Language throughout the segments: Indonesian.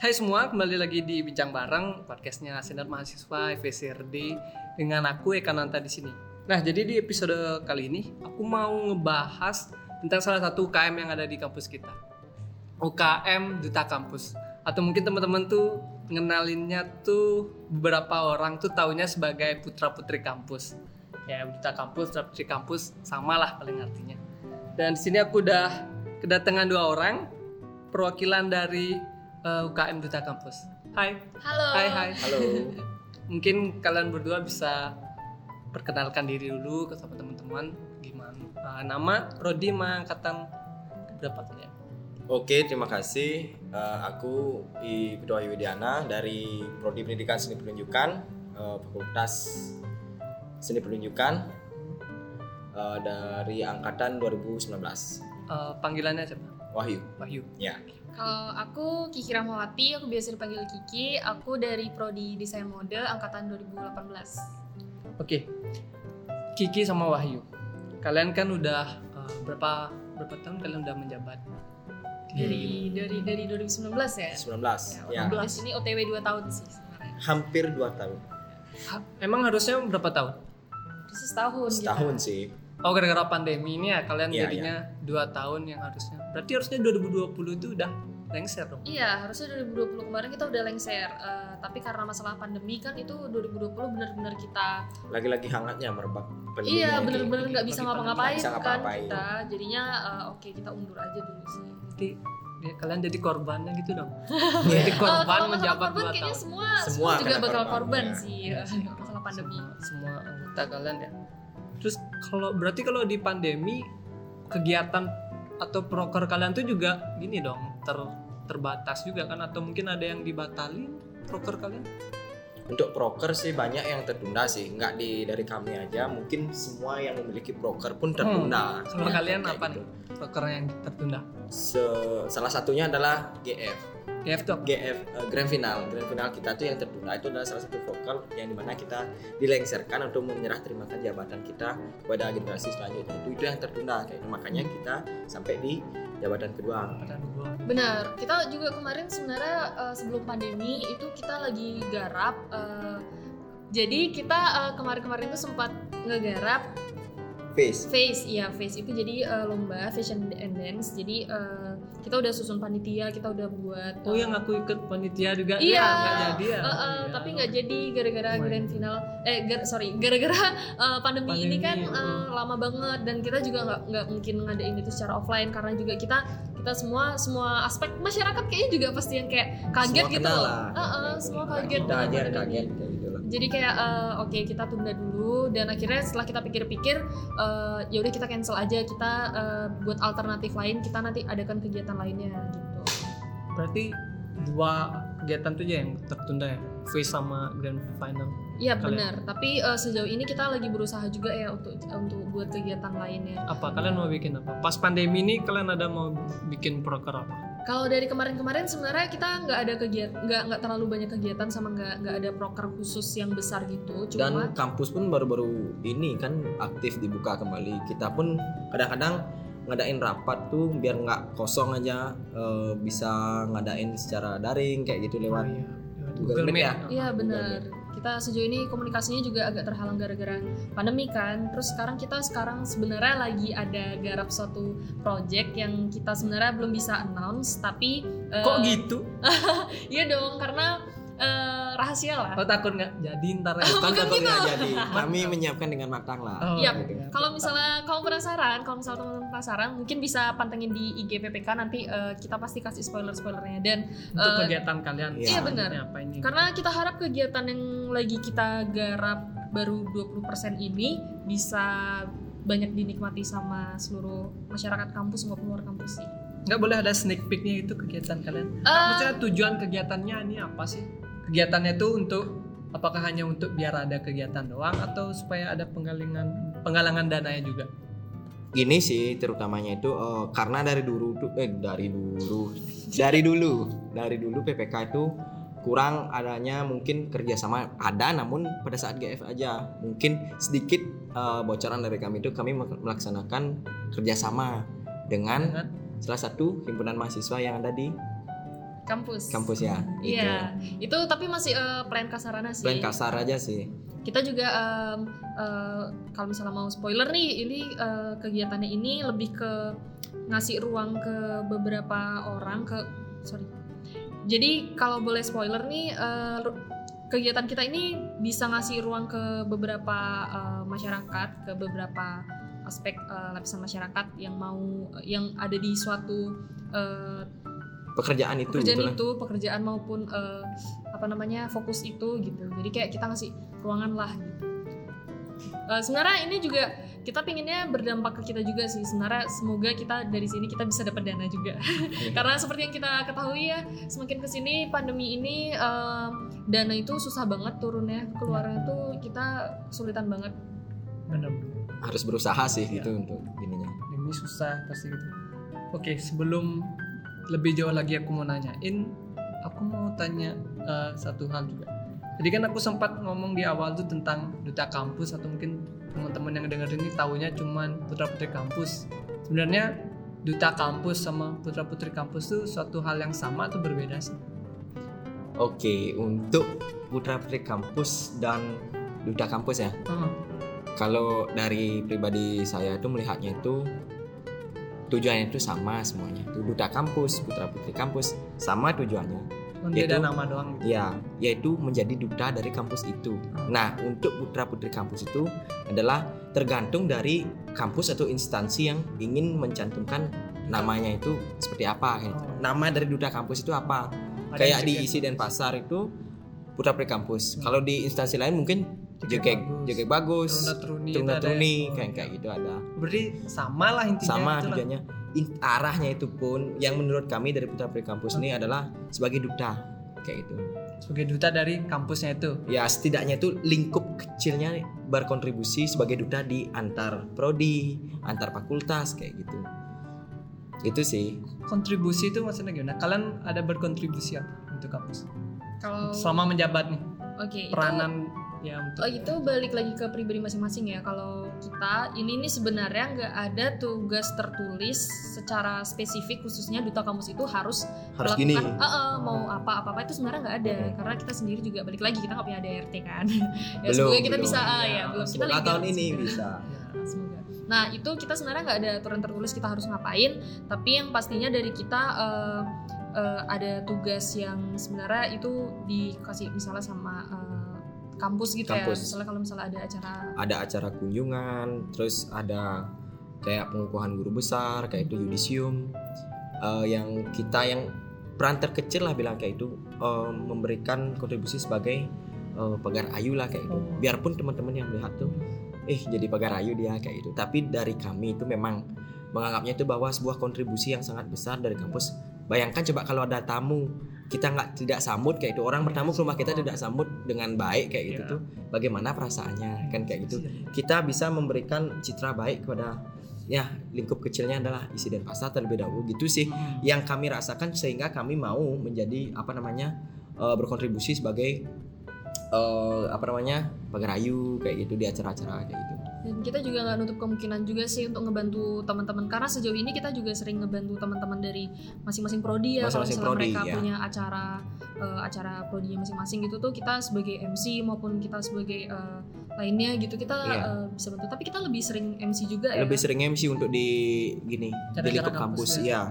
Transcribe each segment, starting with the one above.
Hai semua, kembali lagi di Bincang Bareng podcastnya Sinar Mahasiswa FSRD dengan aku Eka Nanta di sini. Nah, jadi di episode kali ini aku mau ngebahas tentang salah satu UKM yang ada di kampus kita. UKM Duta Kampus. Atau mungkin teman-teman tuh ngenalinnya tuh beberapa orang tuh taunya sebagai putra-putri kampus. Ya, Duta Kampus, putra-putri kampus samalah paling artinya. Dan di sini aku udah kedatangan dua orang perwakilan dari uh, UKM Duta Kampus. Hai. Halo. Hai, hai. Halo. Mungkin kalian berdua bisa perkenalkan diri dulu ke sama teman-teman gimana. Uh, nama Rodi mah angkatan berapa tadi ya? Oke, terima kasih. Eh, aku Ibnu Ayu Widiana dari Prodi Pendidikan Seni Pertunjukan eh, Fakultas Seni Pertunjukan eh, dari angkatan 2019. Uh, panggilannya siapa? Wahyu. Wahyu. Ya. Kalau aku Kiki Rahmawati, aku biasa dipanggil Kiki. Aku dari prodi Desain Mode angkatan 2018. Oke. Kiki sama Wahyu. Kalian kan udah uh, berapa berapa tahun kalian udah menjabat? Dari dari dari 2019 ya. 19. Ya, Ya. di sini OTW 2 tahun sih sebenarnya. Hampir 2 tahun. Ha- Emang harusnya berapa tahun? Terus setahun. Setahun kita. sih. Oh gara-gara pandemi ini ya kalian Iya, jadinya dua tahun yang harusnya. Berarti harusnya 2020 itu udah lengser dong. Iya, harusnya 2020 kemarin kita udah lengser. Eh, tapi karena masalah pandemi kan itu 2020 benar-benar kita Lagi-lagi hangatnya merebak pandeminya iya benar-benar nggak bisa ngapa-ngapain kan kita. Jadinya eh, oke kita undur aja dulu sih. Nanti ya, kalian jadi korbannya gitu dong. Iya. jadi Eh, korban kalau masalah menjabat korban dua kayaknya tahun. semua Semua semua juga bakal korban, korban ya. sih Iya sih. masalah pandemi. Semua, semua anggota kalian ya. Terus kalau berarti kalau di pandemi kegiatan atau proker kalian tuh juga gini dong ter terbatas juga kan atau mungkin ada yang dibatalin proker kalian? Untuk proker sih banyak yang tertunda sih, nggak di dari kami aja, mungkin semua yang memiliki proker pun tertunda. Kalau Iya, kalian apa gitu. nih proker yang tertunda? Se- salah satunya adalah GF. GF tuh apa? GF eh, Grand Final. Grand Final kita tuh yang tertunda itu adalah salah satu vokal yang di mana kita dilengserkan untuk menyerah terimakan jabatan kita kepada generasi selanjutnya. Itu itu yang tertunda kayak makanya kita sampai di jabatan kedua. Jabatan kedua. Benar, kita juga kemarin sebenarnya eh, sebelum pandemi itu kita lagi garap. eh, jadi kita eh, kemarin-kemarin tuh sempat ngegarap Face. face, iya face itu jadi eh, lomba fashion and dance. Jadi eh, kita udah susun panitia, kita udah buat. Oh eh, yang aku ikut panitia juga Iya. ya, nggak jadi ya. Eh, eh, Iya. tapi nggak jadi gara-gara grand final eh gar- sorry gara-gara eh, pandemi, ini Pandemi, kan eh, mm. lama banget dan kita juga nggak nggak mungkin ngadain itu secara offline karena juga kita kita semua semua aspek masyarakat kayaknya juga pasti yang kayak kaget Semua gitu kenal loh lah. Eh, eh, semua kaget Kita aja kaget gitu. Jadi kayak eh, oke kita tunda dulu dan akhirnya setelah kita pikir-pikir eh, ya udah kita cancel aja kita eh, buat alternatif lain kita nanti adakan kegiatan lainnya gitu Berarti dua kegiatan tuh aja yang tertunda ya. Face sama grand final. Iya benar, tapi eh, sejauh ini kita lagi berusaha juga ya untuk untuk buat kegiatan lainnya. Apa kalian mau bikin apa? Pas pandemi ini kalian ada mau bikin proker apa? Kalau dari kemarin-kemarin sebenarnya kita nggak ada kegiatan, nggak nggak terlalu banyak kegiatan sama nggak nggak ada proker khusus yang besar gitu. Dan Cuma kampus pun baru-baru ini kan aktif dibuka kembali. Kita pun kadang-kadang ngadain rapat tuh biar nggak kosong aja eh, bisa ngadain secara daring kayak gitu lewat Oh, iya. Google Meet ya? Iya Google benar. Kita sejauh ini komunikasinya juga agak terhalang gara-gara pandemi kan. Terus sekarang kita sekarang sebenarnya lagi ada garap suatu project yang kita sebenarnya belum bisa announce tapi Kok gitu? Iya dong karena eh, rahasia lah. Kau takut nggak jadi ntar ya? Bukan Bukan takut gitu. nggak jadi. Kami menyiapkan dengan matang lah. Oh, Iya. gitu ya. Kalau misalnya kamu penasaran, kalau misalnya teman-teman penasaran, mungkin bisa pantengin di IG PPK nanti eh, kita pasti kasih spoiler-spoilernya dan Untuk eh, kegiatan kalian. Iya, selanjutnya benar. Apa ini? karena kita harap kegiatan yang lagi kita garap baru 20% ini bisa banyak dinikmati sama seluruh masyarakat kampus maupun luar kampus sih. nggak boleh ada sneak peeknya itu kegiatan kalian. Eh, Maksudnya tujuan kegiatannya ini apa sih? Kegiatannya itu untuk apakah hanya untuk biar ada kegiatan doang atau supaya ada penggalangan penggalangan dananya juga? Gini sih terutamanya itu eh, karena dari dulu eh dari dulu dari dulu dari dulu PPK itu kurang adanya mungkin kerjasama ada namun pada saat GF aja mungkin sedikit eh, bocoran dari kami itu kami melaksanakan kerjasama dengan Dengan salah satu himpunan mahasiswa yang ada di kampus. kampus ya. Iya, itu tapi masih eh, plan kasarana sih. Plan kasar aja sih. Kita juga em, eh, kalau misalnya mau spoiler nih, ini eh, kegiatannya ini lebih ke ngasih ruang ke beberapa orang ke sorry. Jadi kalau boleh spoiler nih, ru- kegiatan kita ini bisa ngasih ruang ke beberapa eh, masyarakat, ke beberapa aspek eh, lapisan masyarakat yang mau yang ada di suatu eh, Pekerjaan itu pekerjaan betul. itu pekerjaan maupun eh, apa namanya fokus itu gitu. Jadi kayak kita ngasih ruangan lah gitu. Eh, sebenarnya ini juga kita pinginnya berdampak ke kita juga sih. Sebenarnya semoga kita dari sini kita bisa dapat dana juga. Karena seperti yang kita ketahui ya semakin ke sini pandemi ini eh, dana itu susah banget turunnya. Keluarnya tuh kita kesulitan banget. Harus berusaha sih Iya. gitu untuk ininya. ini susah pasti gitu. Oke sebelum lebih jauh lagi aku mau nanyain aku mau tanya eh, satu hal juga jadi kan aku sempat ngomong di awal tuh tentang duta kampus atau mungkin teman-teman yang denger ini taunya cuman putra putri kampus sebenarnya duta kampus sama putra putri kampus tuh suatu hal yang sama atau berbeda sih Oke, untuk putra putri kampus dan duta kampus ya. Heeh. Kalau dari pribadi saya itu melihatnya itu tujuannya itu sama semuanya. Duta kampus, putra putri kampus sama tujuannya. Cuman beda Yaitu- nama doang gitu. Ya, yaitu menjadi duta dari kampus itu. Nah, untuk putra putri kampus itu adalah tergantung dari kampus atau instansi yang ingin mencantumkan namanya itu seperti apa. gitu. Oh. Nama dari duta kampus itu apa? Ada Kayak di isi dan pasar itu putra putri kampus. Hmm. Kalau di instansi lain mungkin JKT JKT bagus, Teruna Truni itu kayak kayak gitu ada. berarti sama lah intinya Sama tujuannya. In- arahnya itu pun yang menurut kami dari putra putri kampus ini adalah sebagai duta kayak gitu. sebagai duta dari kampusnya itu ya setidaknya itu lingkup kecilnya berkontribusi sebagai duta di antar prodi, antar fakultas kayak gitu. Itu sih. kontribusi itu maksudnya gimana kalian ada berkontribusi apa untuk kampus kalau selama menjabat nih oke itu- peranan ya untuk Oh itu balik lagi ke pribadi masing-masing ya. Kalau kita ini nih sebenarnya nggak ada tugas tertulis secara spesifik khususnya duta kampus itu harus Harus gini. "Eh, eh, mau apa apa apa itu sebenarnya nggak ada Mhm. karena kita sendiri juga balik lagi kita nggak punya ADRT kan. ya Belum, semoga kita belum. bisa ah, Ya, ya belum kita lagi tahun ini semoga. bisa. Ya, semoga. Nah itu kita sebenarnya nggak ada aturan tertulis kita harus ngapain, tapi yang pastinya dari kita eh, eh, ada tugas yang sebenarnya itu dikasih misalnya sama eh, kampus gitu ya. Kampus. Misalnya kalau misalnya ada acara Ada acara kunjungan, terus ada kayak pengukuhan guru besar, kayak itu yudisium eh, yang kita yang peran terkecil lah bilang kayak itu eh, memberikan kontribusi sebagai eh, pagar ayu lah kayak itu. Oh. Biarpun teman-teman yang melihat tuh eh jadi pagar ayu dia kayak itu. Tapi dari kami itu memang menganggapnya itu bahwa sebuah kontribusi yang sangat besar dari kampus. Bayangkan coba kalau ada tamu kita nggak tidak sambut kayak itu. Orang bertamu ke rumah kita tidak sambut dengan baik kayak gitu Iya. tuh. Bagaimana perasaannya kan kayak gitu. Kita bisa memberikan citra baik kepada ya lingkup kecilnya adalah isi dan pasar terlebih dahulu gitu sih. Hmm. yang kami rasakan sehingga kami mau menjadi apa namanya eh, berkontribusi sebagai eh, apa namanya pagarayu kayak gitu di acara-acara kayak gitu dan kita juga nggak nutup kemungkinan juga sih untuk ngebantu teman-teman karena sejauh ini kita juga sering ngebantu teman-teman dari masing-masing prodi ya kalau Masing-masing misalnya prodi, mereka ya. punya acara eh, acara prodinya masing-masing gitu tuh kita sebagai MC maupun kita sebagai eh, lainnya gitu kita Iya. eh, bisa bantu tapi kita lebih sering MC juga ya lebih sering MC untuk di gini di Acara-acara lingkup kampus kampus ya. ya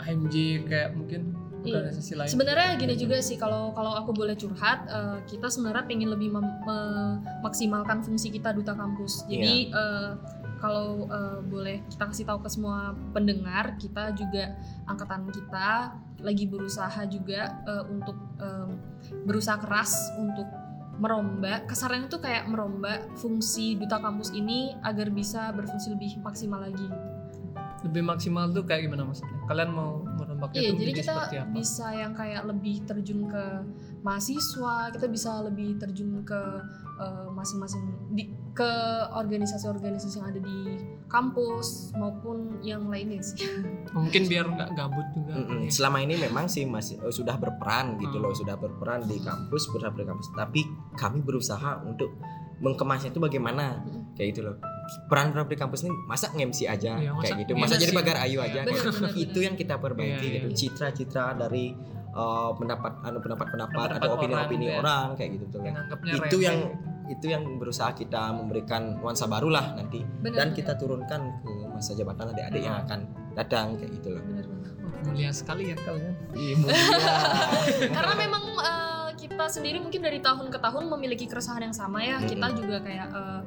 AMJ kayak mungkin Iya. lain Sebenarnya gini juga sih kalau kalau aku boleh curhat, eh, kita sebenarnya pengen lebih mem- memaksimalkan fungsi kita duta kampus. Jadi eh, kalau eh, boleh kita kasih tahu ke semua pendengar, kita juga angkatan kita lagi berusaha juga eh, untuk eh, berusaha keras untuk merombak kasarnya itu kayak merombak fungsi duta kampus ini agar bisa berfungsi lebih maksimal lagi. Lebih maksimal tuh kayak gimana maksudnya kalian mau merombaknya Iya, tuh jadi kita seperti apa bisa yang kayak lebih terjun ke mahasiswa, kita bisa lebih terjun ke eh, masing-masing di ke organisasi-organisasi yang ada di kampus maupun yang lainnya sih. mungkin biar nggak gabut juga Mm-mm. Selama ini memang sih masih eh, sudah berperan gitu Hmm. loh, sudah berperan di kampus, berperan di kampus. Tapi kami berusaha untuk mengkemasnya itu bagaimana Mm. kayak gitu loh. Peran peran di kampus ini masa nge-MC aja Iya, masa kayak gitu masa jadi pagar ayu Iya, aja bener, kayak bener, itu bener. yang kita perbaiki Iya, gitu iya. citra-citra dari uh, pendapat anu pendapat-pendapat Pendapat atau opini-opini orang, orang, ya. kayak gitu tuh yang itu yang itu yang berusaha kita memberikan nuansa baru lah nanti Bener, dan bener. kita turunkan ke masa jabatan adik-adik yang Hmm. akan datang kayak gitu loh Bener, bener. Mulia sekali ya kalian Iya, mulia. karena memang eh, kita sendiri mungkin dari tahun ke tahun memiliki keresahan yang sama ya kita juga kayak eh,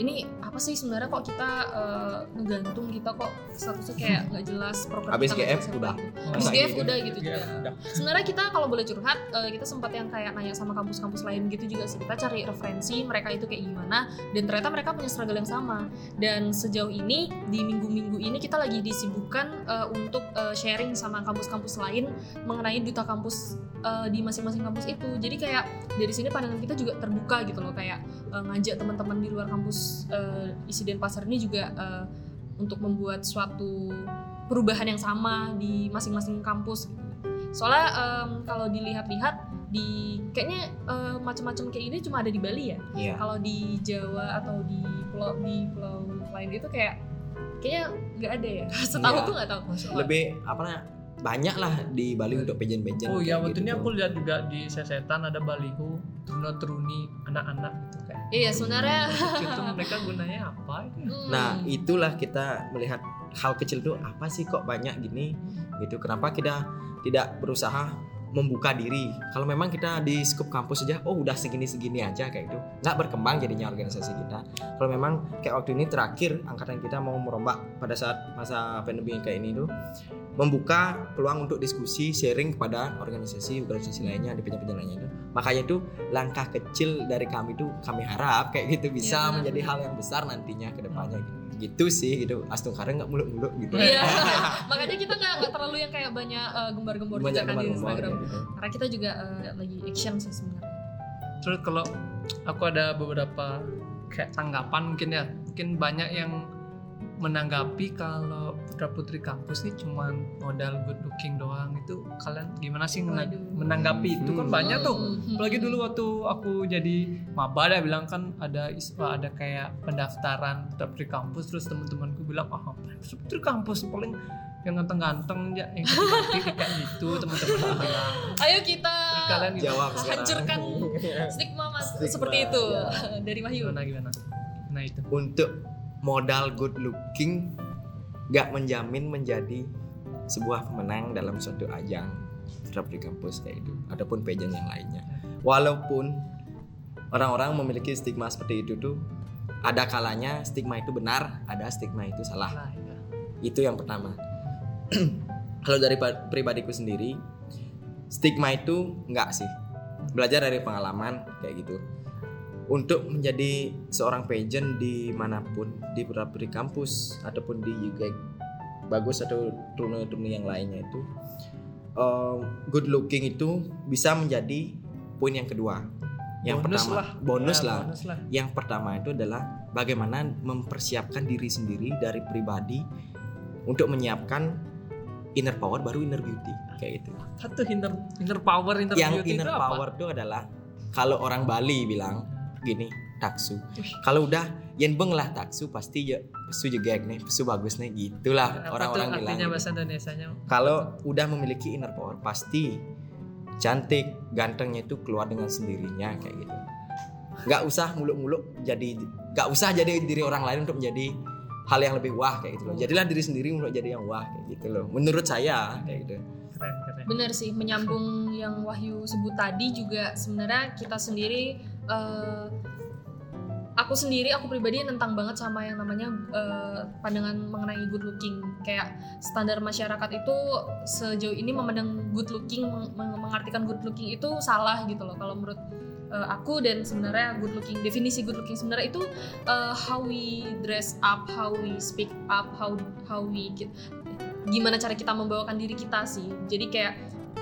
ini apa sih sebenarnya kok kita eh, ngegantung kita kok statusnya kayak nggak jelas program Habis kita GF udah. gitu. Oh, Habis Masa GF gitu? udah gitu juga udah. sebenarnya kita kalau boleh curhat eh, kita sempat yang kayak nanya sama kampus-kampus lain gitu juga sih kita cari referensi mereka itu kayak gimana dan ternyata mereka punya struggle yang sama dan sejauh ini di minggu-minggu ini kita lagi disibukkan eh, untuk eh, sharing sama kampus-kampus lain mengenai duta kampus eh, di masing-masing kampus itu jadi kayak dari sini pandangan kita juga terbuka gitu loh kayak eh, ngajak teman-teman di luar kampus eh, isi Denpasar ini juga eh, untuk membuat suatu perubahan yang sama di masing-masing kampus gitu. soalnya em, kalau dilihat-lihat di kayaknya eh, macam-macam kayak ini cuma ada di Bali ya Iya. kalau di Jawa atau di pulau di pulau lain itu kayak kayaknya nggak ada ya setahu Iya. tuh nggak tahu lebih apa namanya banyak lah di Bali untuk pageant-pageant Oh iya, kayak waktu gitu ini tuh. aku lihat juga di sesetan ada baliho Truna Truni anak-anak gitu kayak. iya sebenarnya itu mereka gunanya apa itu? ya? hmm, Nah, itulah kita melihat hal kecil itu apa sih kok banyak gini gitu. Kenapa kita tidak berusaha membuka diri? Kalau memang kita di skup kampus saja, oh udah segini-segini aja kayak gitu. Nggak berkembang jadinya organisasi kita. Kalau memang kayak waktu ini terakhir angkatan kita mau merombak pada saat masa pandemi kayak ini tuh membuka peluang untuk diskusi sharing kepada organisasi organisasi lainnya di penjara lainnya itu makanya itu langkah kecil dari kami itu kami harap kayak gitu bisa benar, menjadi hal yang besar nantinya ke depannya gitu. Gitu sih gitu Astung Karen nggak muluk-muluk gitu Iya, makanya kita nggak nggak terlalu yang kayak banyak eh, gembar-gembor kan di Instagram. kayak gitu. Karena kita juga eh, lagi action sih sebenarnya. Terus kalau aku ada beberapa kayak tanggapan mungkin ya, mungkin banyak yang menanggapi kalau putra putri kampus nih cuman modal good looking doang itu kalian gimana sih menanggapi itu kan Hmm. banyak tuh Hmm. apalagi dulu waktu aku jadi maba ada bilang kan ada ada kayak pendaftaran putra putri kampus terus teman-temanku bilang ah apa putra putri kampus paling yang ganteng-ganteng ya yang cantik kayak gitu teman-teman bilang Ayo kita kalian jawab hancurkan stigma mas Stigma, seperti itu ya. dari Wahyu. gimana gimana nah itu untuk modal good looking nggak menjamin menjadi sebuah pemenang dalam suatu ajang draft di kampus kayak itu ataupun pageant yang lainnya. Walaupun orang-orang memiliki stigma seperti itu tuh ada kalanya stigma itu benar ada stigma itu salah. Nah, iya. itu yang pertama. Kalau dari pribadiku sendiri stigma itu enggak sih. Belajar dari pengalaman kayak gitu untuk menjadi seorang pageant di mana pun di di kampus ataupun di UK bagus atau turun-turun yang lainnya itu um, good looking itu bisa menjadi poin yang kedua yang Bonus pertama lah. bonus Ya, lah bonus lah yang pertama itu adalah bagaimana mempersiapkan diri sendiri dari pribadi untuk menyiapkan inner power baru inner beauty kayak gitu. apa tuh inner inner power inner yang beauty inner itu apa? power itu adalah kalau orang Bali bilang gini taksu. Kalau udah yen beng lah taksu pasti ya pesu juga nih, pesu bagus nih gitulah orang-orang bilang. artinya gitu. bahasa Indonesianya Kalau udah memiliki inner power pasti cantik, gantengnya itu keluar dengan sendirinya kayak gitu. Nggak usah muluk-muluk jadi nggak usah jadi diri orang lain untuk menjadi hal yang lebih wah kayak gitu loh. Jadilah diri sendiri untuk jadi yang wah kayak gitu loh. Menurut saya kayak gitu. keren keren Bener sih, menyambung yang Wahyu sebut tadi juga sebenarnya kita sendiri eh, aku sendiri aku pribadi nentang banget sama yang namanya eh, pandangan mengenai good looking. Kayak standar masyarakat itu sejauh ini memandang good looking meng- meng- mengartikan good looking itu salah gitu loh. Kalau menurut eh, aku dan sebenarnya good looking definisi good looking sebenarnya itu eh, how we dress up how we speak up how how we gimana cara kita membawakan diri kita sih. Jadi kayak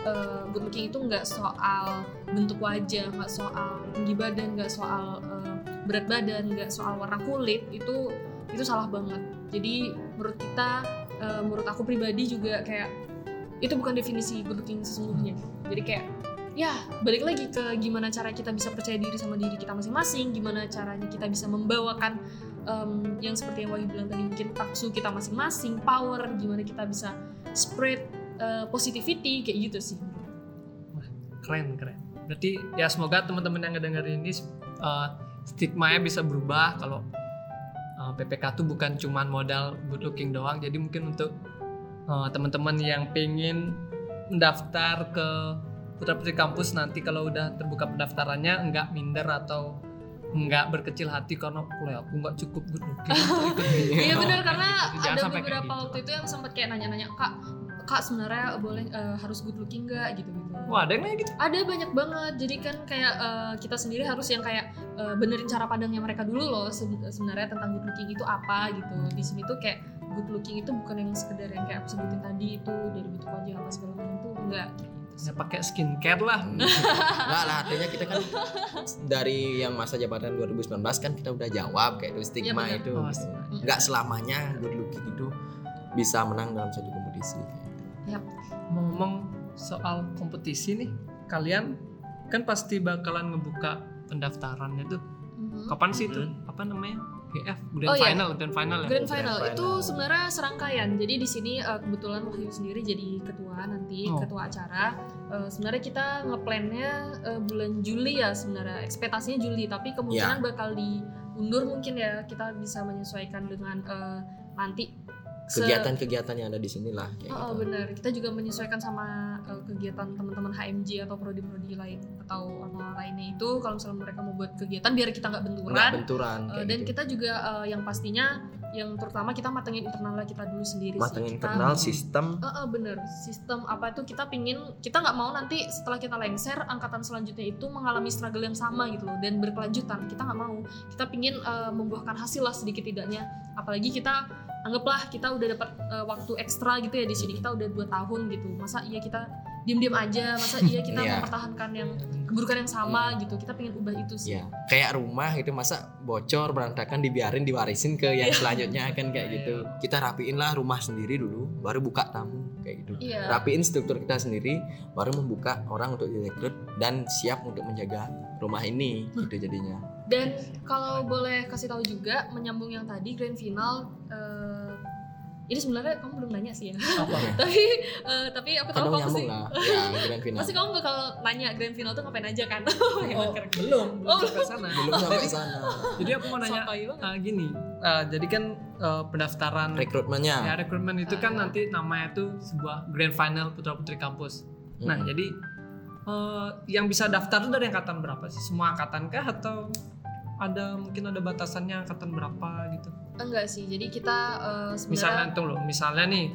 eh, good looking itu nggak soal bentuk wajah nggak soal tinggi badan nggak soal eh, berat badan nggak soal warna kulit itu itu salah banget. Jadi menurut kita eh, menurut aku pribadi juga kayak itu bukan definisi good sesungguhnya. Jadi kayak ya balik lagi ke gimana cara kita bisa percaya diri sama diri kita masing-masing gimana caranya kita bisa membawakan em, yang seperti yang Wahyu bilang tadi mungkin taksu kita masing-masing power gimana kita bisa spread eh, positivity kayak gitu sih. Keren keren berarti ya semoga teman-teman yang ngedengerin ini uh, stigma-nya bisa berubah kalau uh, PPK tuh bukan cuman modal good looking doang jadi mungkin untuk uh, teman-teman yang pengen mendaftar ke putra putri kampus nanti kalau udah terbuka pendaftarannya enggak minder atau enggak berkecil hati karena "Loh, aku nggak cukup good looking untuk ikut ini." Iya benar karena ada kayak beberapa gitu. waktu itu yang sempat kayak nanya-nanya kak kak sebenarnya boleh eh, harus good looking nggak gitu gitu wah ada yang kayak gitu ada banyak banget jadi kan kayak eh, kita sendiri harus yang kayak eh, benerin cara pandangnya mereka dulu loh se- sebenarnya tentang good looking itu apa gitu di sini tuh kayak good looking itu bukan yang sekedar yang kayak aku sebutin tadi itu dari bentuk wajah apa segala macam itu enggak gitu ya pakai skincare lah Enggak lah, artinya kita kan dari yang masa jabatan 2019 kan kita udah jawab kayak itu stigma Iya, benar. itu. Oh, gitu. stigma. Enggak selamanya good looking itu bisa menang dalam suatu kompetisi. ngomong soal kompetisi nih kalian kan pasti bakalan ngebuka pendaftarannya tuh Mhm. kapan sih itu apa namanya GF grand Oh, iya. final grand final ya Grand final, Grand itu final. sebenarnya serangkaian. Jadi di sini eh, kebetulan Wahyu sendiri jadi ketua nanti, Oh. ketua acara. Eh, sebenarnya kita ngeplannya eh, bulan Juli ya sebenarnya. Ekspektasinya Juli, tapi kemungkinan bakal diundur mungkin ya. Kita bisa menyesuaikan dengan eh, nanti Kegiatan-kegiatan yang ada di sinilah kayak Oh, oh, gitu. benar. Kita juga menyesuaikan sama eh, kegiatan teman-teman HMJ atau prodi-prodi lain atau orang lainnya itu kalau misalnya mereka mau buat kegiatan biar kita nggak benturan. Enggak benturan Uh, dan gitu. kita juga uh, yang pastinya yang terutama kita matengin internalnya kita dulu sendiri Matengin sih. Kita- internal sistem Uh, uh, bener sistem apa itu kita pingin kita nggak mau nanti setelah kita lengser angkatan selanjutnya itu mengalami struggle yang sama gitu loh dan berkelanjutan kita nggak mau kita pingin uh, membuahkan hasil lah sedikit tidaknya apalagi kita anggaplah kita udah dapat uh, waktu ekstra gitu ya di sini kita udah dua tahun gitu. Masa iya kita diem-diem aja? Masa iya kita Iya. mempertahankan yang keburukan yang sama gitu? Kita pengen ubah itu sih. Ya kayak rumah itu masa bocor berantakan dibiarin diwarisin ke yang selanjutnya kan kayak gitu. Kita rapiin lah rumah sendiri dulu baru buka tamu kayak gitu. Iya. rapiin struktur kita sendiri baru membuka orang untuk direkrut dan siap untuk menjaga rumah ini gitu jadinya Dan kalau boleh kasih tahu juga menyambung yang tadi grand final eh, ini sebenarnya kamu belum nanya sih ya. apa tapi eh, tapi aku tahu kamu sih. lah ya grand final Pasti kamu bakal nanya grand final tuh ngapain aja kan? oh, belum belum Oh. sampai sana belum sampai sana jadi aku mau nanya uh, gini uh, jadi kan uh, pendaftaran rekrutmennya ya rekrutmen itu kan Ah. nanti namanya itu sebuah grand final putra putri kampus nah Mm-mm. jadi uh, yang bisa daftar tuh dari angkatan berapa sih semua angkatan kah atau ada mungkin ada batasannya angkatan berapa gitu Enggak sih. Jadi kita eh, misalnya tuh loh misalnya nih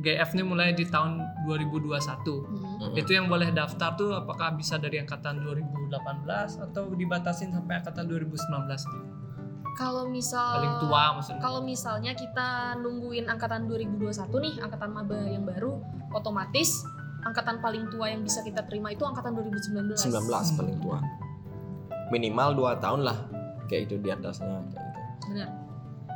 GF nih mulai di tahun 2021 Hmm. Itu yang boleh daftar tuh apakah bisa dari angkatan 2018 atau dibatasin sampai angkatan 2019 gitu? kalau misal paling tua maksudnya kalau misalnya kita nungguin angkatan 2021 nih, angkatan maba yang baru, otomatis angkatan paling tua yang bisa kita terima itu angkatan 2019. 19 paling tua minimal 2 tahun lah kayak itu di atasnya kayak gitu Benar.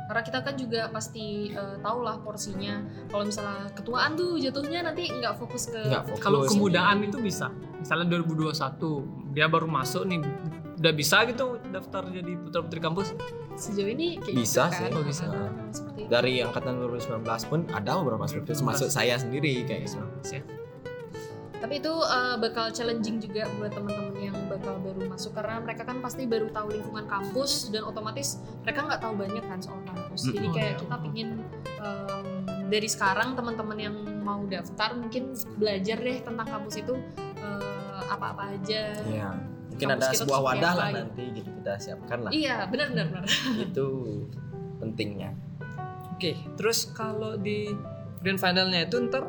Karena kita kan juga pasti eh, tahu lah porsinya. Kalau misalnya ketuaan tuh jatuhnya nanti nggak fokus ke nggak fokus kalau kemudaan itu bisa misalnya 2021 dia baru masuk nih udah bisa gitu daftar jadi putra putri kampus sejauh ini kayak Bisa gitu kan. sih. Oh, bisa. Ah, seperti itu. dari angkatan 2019 pun ada beberapa struktur termasuk saya sendiri kayak gitu ya Tapi itu eh, bakal challenging juga buat teman-teman bakal baru masuk karena mereka kan pasti baru tahu lingkungan kampus dan otomatis mereka nggak tahu banyak kan soal kampus. Jadi kayak iya. kita pingin em, dari sekarang teman-teman yang mau daftar mungkin belajar deh tentang kampus itu eh, apa-apa aja. ya mungkin Kampus ada sebuah wadah lah gitu. nanti gitu kita siapkan lah Iya, benar-benar. benar. itu pentingnya oke terus kalau di grand finalnya itu ntar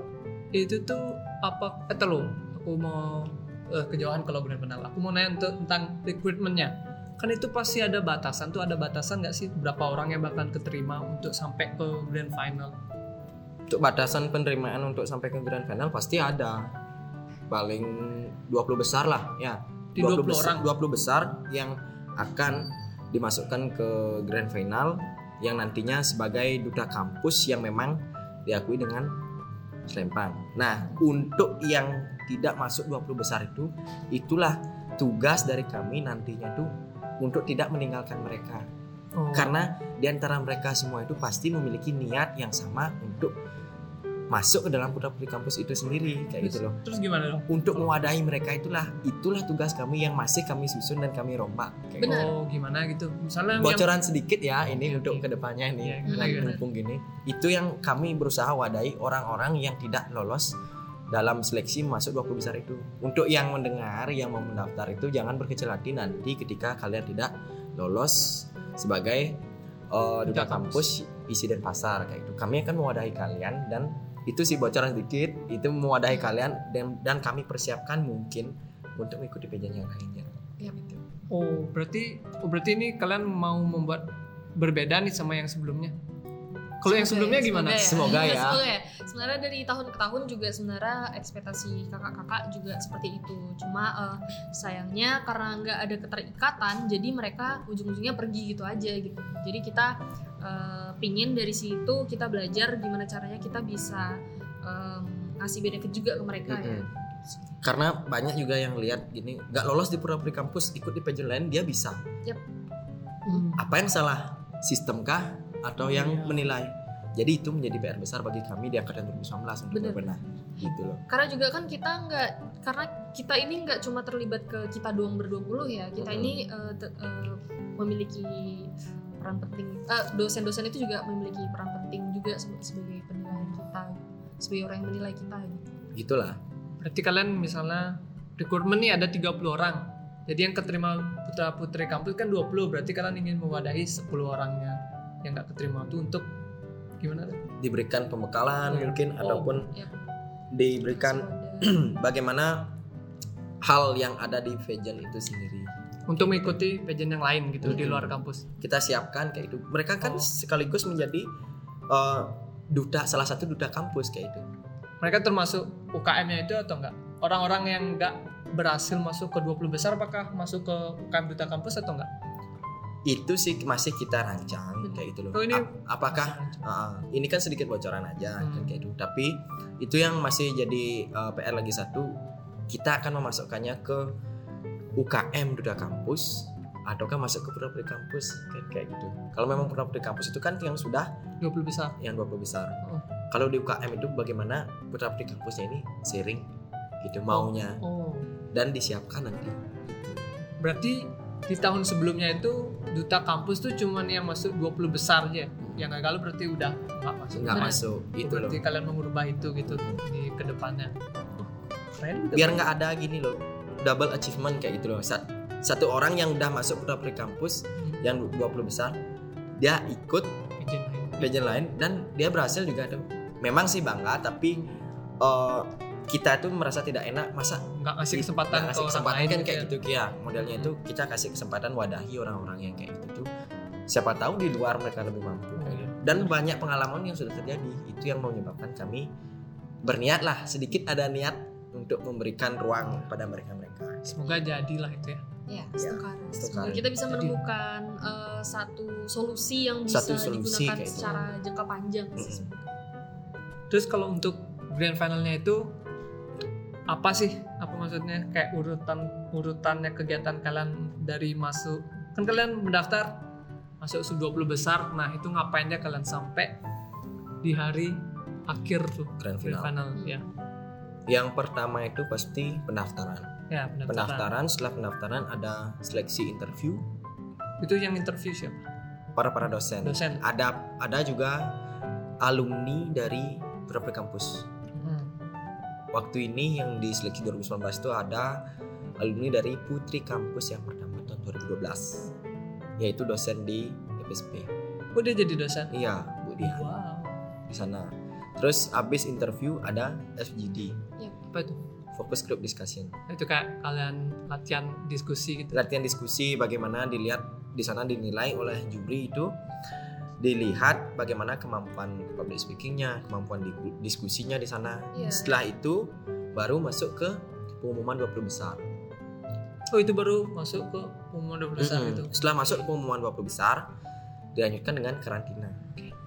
itu tuh apa eh terlalu aku mau eh, kejauhan kalau grand final aku mau nanya untuk tentang recruitmentnya. Kan itu pasti ada batasan tuh ada batasan nggak sih berapa orang yang bakal keterima untuk sampai ke grand final? Untuk batasan penerimaan untuk sampai ke grand final pasti ada. Paling 20 besar lah ya. Di 20 besar, orang. 20 besar yang akan dimasukkan ke grand final yang nantinya sebagai duta kampus yang memang diakui dengan selempang. Nah, untuk yang tidak masuk 20 besar itu itulah tugas dari kami nantinya tuh untuk tidak meninggalkan mereka. Oh. karena di antara mereka semua itu pasti memiliki niat yang sama untuk masuk ke dalam putra putri kampus itu sendiri kayak gitu loh Terus gimana dong? untuk mewadahi mereka itulah itulah tugas kami yang masih kami susun dan kami rombak kayak gitu. Benar. Oh, gimana gitu. Misalnya yang- bocoran sedikit ya ini Oke, untuk ke depannya ini Iya, gimana, gimana? mumpung gini itu yang kami berusaha wadahi orang-orang yang tidak lolos dalam seleksi masuk 20 besar itu. Untuk yang mendengar yang mau mendaftar itu jangan berkecil hati nanti ketika kalian tidak lolos sebagai uh, duta kampus. isi dan pasar kayak itu kami akan mewadahi kalian dan itu sih bocoran sedikit itu mewadahi kalian dan dan kami persiapkan mungkin untuk mengikuti pageant yang lainnya. Gitu. Oh, berarti oh, berarti ini kalian mau membuat berbeda nih sama yang sebelumnya. Kalau yang sebelumnya gimana? Semoga ya. Semoga ya. Sebenarnya dari tahun ke tahun juga sebenarnya ekspektasi kakak-kakak juga seperti itu. Cuma eh, sayangnya karena nggak ada keterikatan, jadi mereka ujung-ujungnya pergi gitu aja gitu. Jadi kita eh, pingin dari situ kita belajar gimana caranya kita bisa em, ngasih benefit juga ke mereka ya. Mm-mm. karena banyak juga yang lihat gini nggak lolos di pura-pura kampus ikut di pageant lain dia bisa Hmm. apa yang salah sistem kah atau yang Iya. menilai jadi itu menjadi PR besar bagi kami di angkatan 2019 untuk Bener. berbenah gitu loh Karena juga kan kita nggak karena kita ini nggak cuma terlibat ke kita doang berdua puluh ya. Kita Mm-mm. ini eh, te- eh, memiliki peran penting. eh, dosen-dosen itu juga memiliki peran penting juga se- sebagai penilaian kita, sebagai orang yang menilai kita gitu. gitulah Berarti kalian misalnya rekrutmen nih ada 30 orang. Jadi yang keterima putra putri kampus kan 20, berarti kalian ingin mewadahi 10 orangnya yang nggak keterima itu untuk gimana? tuh? diberikan pembekalan Iya. mungkin Oh. ataupun Yap. diberikan bagaimana hal yang ada di pageant itu sendiri Untuk mengikuti pageant yang lain gitu di Hmm. luar kampus. kita siapkan kayak itu mereka kan Oh. sekaligus menjadi eh, duta salah satu duta kampus kayak itu Mereka termasuk UKM-nya itu atau enggak? Orang-orang yang enggak berhasil masuk ke 20 besar apakah masuk ke UKM duta kampus atau enggak? Itu sih masih kita rancang kayak gitu loh. Oh, ini- Ap- apakah ah, ini kan sedikit bocoran aja kan Hmm. kayak itu. Tapi itu yang masih jadi uh, PR lagi satu kita akan memasukkannya ke UKM Duda Kampus ataukah masuk ke pura-pura kampus kayak, kayak gitu. Kalau memang pura-pura kampus itu kan yang sudah 20 besar. yang 20 besar. Oh. Kalau di UKM itu bagaimana pura-pura kampusnya ini sharing gitu maunya Oh. dan disiapkan nanti. Berarti di tahun sebelumnya itu duta kampus tuh cuman yang masuk 20 besar aja. Yang gagal berarti udah nggak masuk. nggak masuk gitu loh. berarti kalian mengubah itu gitu di ke depannya. Keren biar nggak ada gini loh double achievement kayak gitu loh Sat- satu orang yang udah masuk pura pura kampus Hmm, yang 20 besar dia ikut izin lain. lain dan dia berhasil juga tuh memang sih bangga tapi eh, kita tuh merasa tidak enak masa nggak ngasih kesempatan nggak ke ngasih kesempatan lain kan gitu kayak ya. gitu ya modelnya itu kita kasih kesempatan wadahi orang-orang yang kayak gitu tuh siapa tahu di luar mereka lebih mampu Oh, iya. dan banyak pengalaman yang sudah terjadi itu yang menyebabkan kami berniat lah sedikit ada niat untuk memberikan ruang pada mereka-mereka Semoga jadilah itu ya. Ya, Ya, kita bisa Jadi- menemukan eh, satu solusi yang bisa Satu solusi digunakan kayak itu. secara jangka panjang. Mm-mm. semoga. Terus kalau untuk grand finalnya itu apa sih? Apa maksudnya? Kayak urutan urutannya kegiatan kalian dari masuk kan kalian mendaftar masuk sub 20 besar. Nah, itu ngapain aja kalian sampai di hari akhir tuh grand grand final final ya. Yang pertama itu pasti pendaftaran. Ya, pendaftaran. Pendaftaran setelah pendaftaran ada seleksi interview Itu yang interview siapa? para para dosen. Dosen. Ada ada juga alumni dari beberapa kampus. Waktu ini yang di seleksi 2019 itu ada alumni dari Putri Kampus yang pertama tahun 2012 yaitu dosen di FSP. Oh, dia jadi dosen. Iya, Bu Dian Wow. di sana. Terus abis interview ada FGD, Apa itu? Focus Group Discussion. Itu kayak kalian latihan diskusi gitu. latihan diskusi bagaimana dilihat di sana dinilai oleh juri itu dilihat bagaimana kemampuan public speakingnya, kemampuan di- diskusinya di sana. Iya. Setelah itu baru masuk ke pengumuman 20 besar. Oh, itu baru masuk ke pengumuman 20 besar Mm-mm. itu. Setelah masuk ke pengumuman 20 besar dilanjutkan dengan karantina.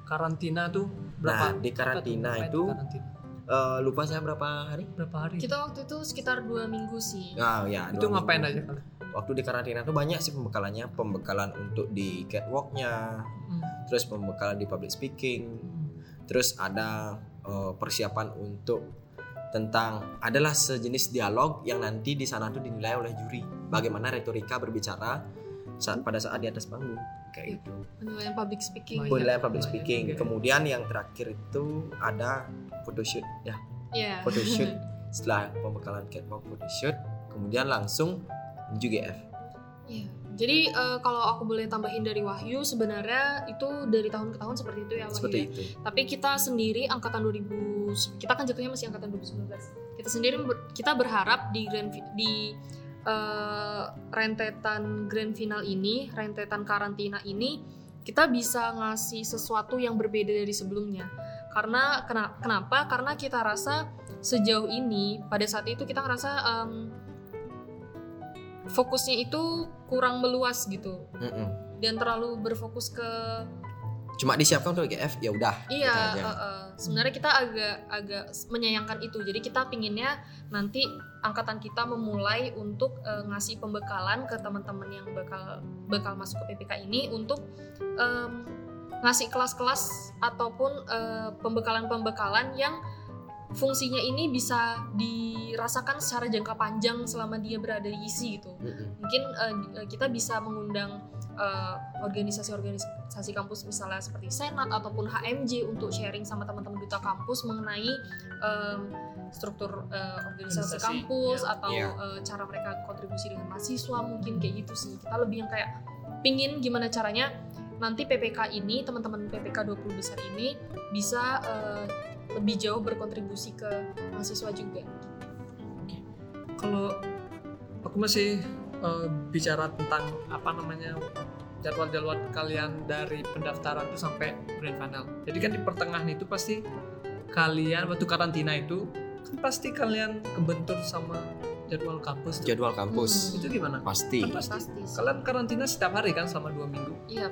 Karantina tuh berapa? Nah, di karantina? Apa itu karantina? Eh, lupa saya berapa hari berapa hari Kita waktu itu sekitar dua minggu sih. ah ya itu dua ngapain minggu. aja kalian waktu di karantina tuh banyak sih pembekalannya pembekalan untuk di catwalknya Hmm. terus pembekalan di public speaking terus ada eh, persiapan untuk tentang adalah sejenis dialog yang nanti di sana tuh dinilai oleh juri bagaimana retorika berbicara saat pada saat di atas panggung kayak itu Penilaian public speaking. Penilaian public speaking juga ya. kemudian yang terakhir itu ada photoshoot ya Iya. photoshoot setelah pembekalan catwalk photoshoot kemudian langsung GF Iya. Jadi eh, kalau aku boleh tambahin dari Wahyu sebenarnya itu dari tahun ke tahun seperti itu ya Wahyu. seperti ya. itu Tapi kita sendiri angkatan 2000 kita kan jatuhnya masih angkatan 2019. Kita sendiri kita berharap di grand di eh, rentetan grand final ini, rentetan karantina ini kita bisa ngasih sesuatu yang berbeda dari sebelumnya. Karena kena- kenapa? Karena kita rasa sejauh ini pada saat itu kita ngerasa em, fokusnya itu kurang meluas gitu Mm-mm. dan terlalu berfokus ke cuma disiapkan untuk GF ya udah Iya, gitu aja. eh, eh. sebenarnya kita agak agak menyayangkan itu. Jadi kita pinginnya nanti angkatan kita memulai untuk eh, ngasih pembekalan ke teman-teman yang bakal bakal masuk ke PPK ini untuk em, ngasih kelas-kelas ataupun eh, pembekalan-pembekalan yang fungsinya ini bisa dirasakan secara jangka panjang selama dia berada di ISI gitu Mm-mm. mungkin eh, kita bisa mengundang eh, organisasi-organisasi kampus misalnya seperti senat ataupun HMJ untuk sharing sama teman-teman duta kampus mengenai em, struktur eh, organisasi Organisasi, kampus ya. atau Iya. eh, cara mereka kontribusi dengan mahasiswa mungkin kayak gitu sih kita lebih yang kayak pingin gimana caranya nanti PPK ini teman-teman PPK 20 besar ini bisa eh, lebih jauh berkontribusi ke mahasiswa juga kalau aku masih eh, bicara tentang apa namanya jadwal-jadwal kalian dari pendaftaran itu sampai grand final. Jadi kan di pertengahan itu pasti kalian waktu karantina itu kan pasti kalian kebentur sama jadwal kampus. tuh. jadwal kampus Hmm. Itu gimana? pasti Kan pasti. Kalian karantina setiap hari kan selama dua minggu. iya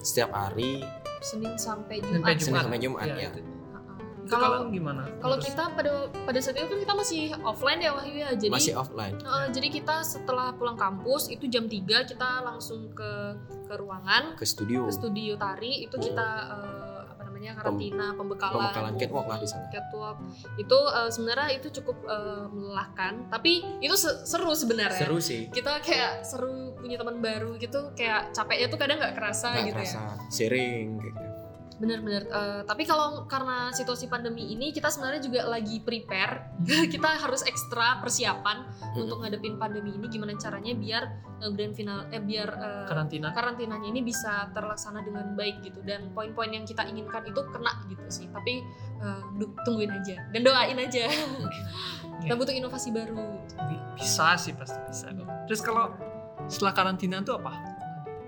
setiap hari Senin sampai Sampai Jumat Senin sampai Jumat, Iya, ya. itu. Kalau gimana? kalau kita pada pada saat itu kan kita masih offline ya Wahyu ya. Jadi masih offline. Eh, jadi kita setelah pulang kampus itu jam 3 kita langsung ke ke ruangan. Ke studio. Ke studio tari. Itu kita eh, apa namanya karantina pembekalan. pembekalan catwalk lah di sana. Catwalk. Itu eh, sebenarnya itu cukup eh, melelahkan. Tapi itu se- seru sebenarnya. Seru sih. Kita kayak seru punya teman baru gitu. Kayak capeknya tuh kadang nggak kerasa nggak gitu ya. kerasa. Sharing gitu. Bener-bener eh, tapi kalau karena situasi pandemi ini kita sebenarnya juga lagi prepare kita harus ekstra persiapan Hmm. untuk ngadepin pandemi ini gimana caranya biar eh, grand final eh biar eh, karantina. karantinanya ini bisa terlaksana dengan baik gitu dan poin-poin yang kita inginkan itu kena gitu sih tapi du- tungguin aja dan doain aja kita butuh inovasi baru Bi- Bisa sih pasti bisa kok. Terus kalau setelah karantina itu apa?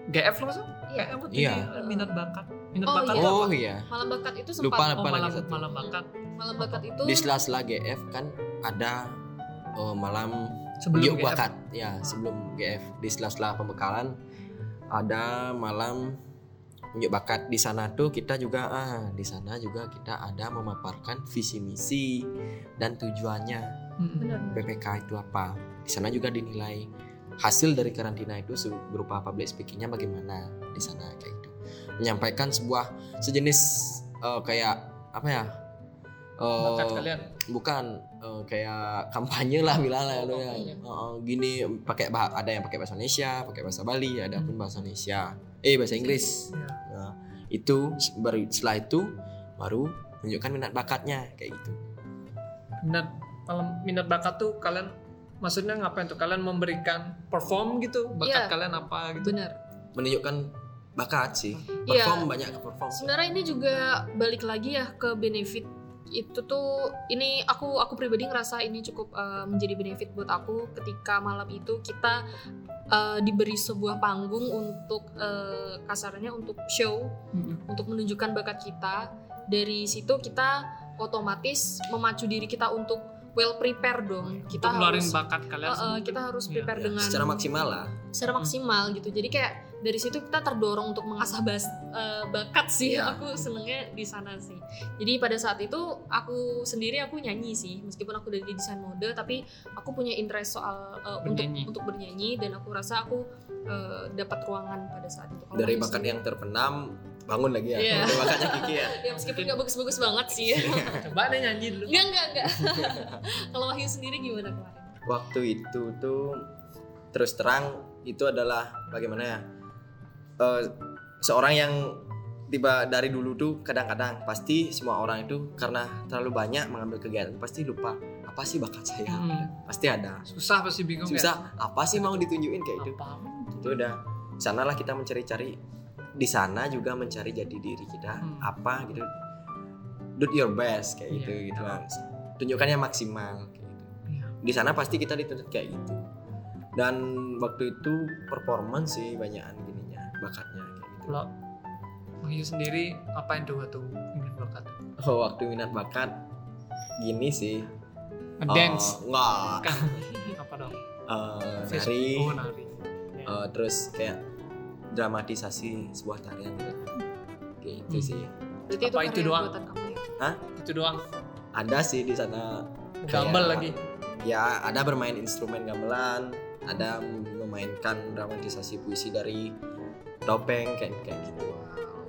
GF lo masuk? Iya. Kayak Iya. minat bakat. Minat Oh, bakat iya. oh iya. Malam bakat itu lupa sempat. Oh, lupa lagi malam, satu. malam bakat. malam bakat itu di sela-sela GF kan ada eh, malam Sebelum GF. bakat. Ya sebelum GF di sela-sela pembekalan ada malam unjuk bakat. Di sana tuh kita juga ah di sana juga kita ada memaparkan visi misi dan tujuannya. Benar. PPK itu apa? Di sana juga dinilai hasil dari karantina itu berupa public speakingnya bagaimana? Di sana kayak gitu menyampaikan sebuah sejenis eh, kayak apa ya Eh, kalian. bukan eh, kayak kampanye lah bilang lah Oh, ya. Eh, gini pakai bah- ada yang pakai bahasa Indonesia pakai bahasa Bali ada pun Hmm. bahasa Indonesia eh bahasa Inggris Iya. Nah, itu baru setelah itu baru menunjukkan minat bakatnya kayak gitu Minat malam minat bakat tuh kalian maksudnya ngapain tuh? Kalian memberikan perform gitu? Bakat Iya. kalian apa gitu? benar menunjukkan bakat sih Iya. perform banyak ke perform sebenarnya ini juga balik lagi ya ke benefit itu tuh ini aku aku pribadi ngerasa ini cukup uh, menjadi benefit buat aku ketika malam itu kita uh, diberi sebuah panggung untuk uh, kasarnya untuk show Mm-mm. untuk menunjukkan bakat kita dari situ kita otomatis memacu diri kita untuk well prepare dong kita Untuk harus bakat kalian. uh, uh, kita harus Iya, prepare iya. dengan secara maksimal lah secara maksimal gitu jadi kayak dari situ kita terdorong untuk mengasah bas, eh, bakat sih. Iya. aku senengnya di sana sih. Jadi pada saat itu aku sendiri aku nyanyi sih meskipun aku dari desain mode tapi aku punya interest soal eh, untuk Bernyanyi. untuk bernyanyi dan aku rasa aku eh, dapat ruangan pada saat itu. Kalau dari bakat sendiri- yang terpendam bangun lagi ya. Iya. dari bakatnya Kiki ya. Ya meskipun nggak bagus-bagus banget sih. Coba deh nyanyi dulu. enggak enggak enggak kalau Wahyu sendiri gimana kemarin? Waktu itu tuh terus terang itu adalah bagaimana ya eh, seorang yang tiba dari dulu tuh kadang-kadang pasti semua orang itu karena terlalu banyak mengambil kegiatan pasti lupa apa sih bakat saya? Hmm. pasti ada. Susah pasti bingung susah. Apa sih mau ditunjukin? Kayak ya. itu itu udah. Sanalah kita mencari-cari. Di sana juga mencari jati diri kita. Hmm. apa gitu. Do your best kayak Iya. gitu gitu kan tunjukkannya maksimal kayak gitu. Iya. di sana pasti kita dituntut kayak gitu. Dan waktu itu performance sih banyakan gininya bakatnya kayak gitu Kalau Wahyu sendiri apa yang tuh waktu ingin bakat? oh, waktu minat bakat gini sih Dance. Oh, enggak Kan apa dong? Eh, Facebook. nari Oh, nari. Ya. Eh, terus kayak dramatisasi sebuah tarian gitu kayak itu Hmm. sih berarti Apa itu itu doang? kamu ya Itu doang. ada sih di sana Gambel Kayak- lagi. ya ada bermain instrumen gamelan ada memainkan dramatisasi puisi dari topeng kayak kayak gitu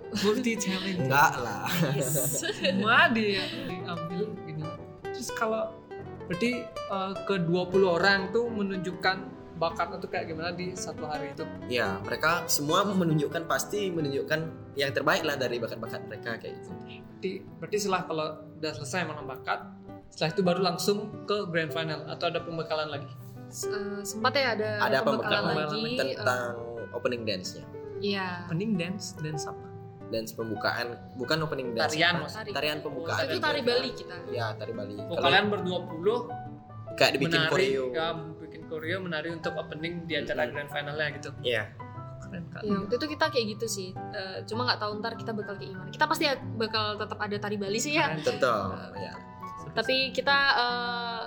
Multi talent. enggak lah Yes. Semua dia diambil ini. Terus kalau berarti eh, ke 20 orang tuh menunjukkan bakat itu kayak gimana di satu hari itu. ya mereka semua menunjukkan pasti menunjukkan yang terbaik lah dari bakat-bakat mereka kayak gitu Berarti, berarti setelah kalau udah selesai menang bakat, setelah itu baru langsung ke grand final atau ada pembekalan lagi? Eh, sempat ya ada, ada pembekalan pembekalan lagi eh, tentang opening dance-nya iya Pening dance, dance apa? dance pembukaan bukan opening dance Tarian maksudnya. tarian pembukaan itu tari Bali kita ya tari Bali Oh, Kalau kalian berdua puluh kayak dibikin menari, koreo ya, bikin koreo menari untuk opening di acara Mm-mm. grand finalnya gitu. Iya. Keren kan? Ya waktu itu kita kayak gitu sih. Eh, cuma nggak tahu ntar kita bakal kayak gimana. Kita pasti bakal tetap ada tari Bali sih ya. Tetap ya Tapi kita eh,